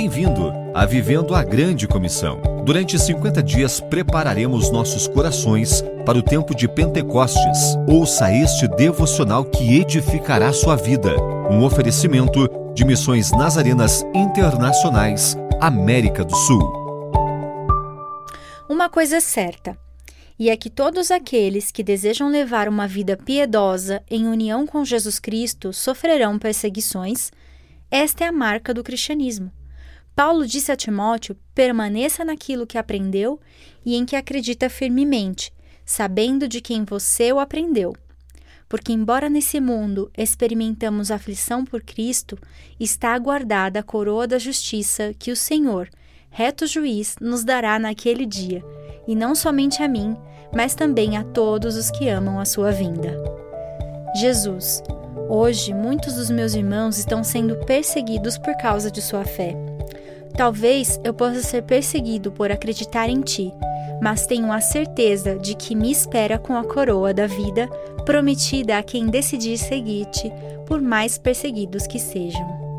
Bem-vindo a Vivendo a Grande Comissão. Durante 50 dias prepararemos nossos corações para o tempo de Pentecostes. Ouça este devocional que edificará sua vida. Um oferecimento de Missões Nazarenas Internacionais, América do Sul. Uma coisa é certa, e é que todos aqueles que desejam levar uma vida piedosa em união com Jesus Cristo sofrerão perseguições. Esta é a marca do cristianismo. Paulo disse a Timóteo: permaneça naquilo que aprendeu e em que acredita firmemente, sabendo de quem você o aprendeu. Porque, embora nesse mundo experimentamos aflição por Cristo, está aguardada a coroa da justiça que o Senhor, reto juiz, nos dará naquele dia, e não somente a mim, mas também a todos os que amam a sua vinda. Jesus, hoje muitos dos meus irmãos estão sendo perseguidos por causa de sua fé. Talvez eu possa ser perseguido por acreditar em ti, mas tenho a certeza de que me espera com a coroa da vida prometida a quem decidir seguir-te, por mais perseguidos que sejam.